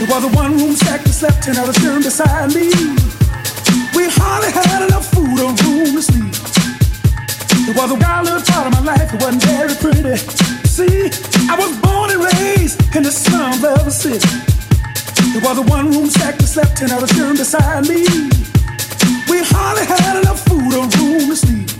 It was a one room stack that slept in out of stern beside me. We hardly had enough food or room to sleep. It was a wild little part of my life it wasn't very pretty. See, I was born and raised in the slums of the city. It was a one room stack that slept in out of stern beside me. We hardly had enough food or room to sleep.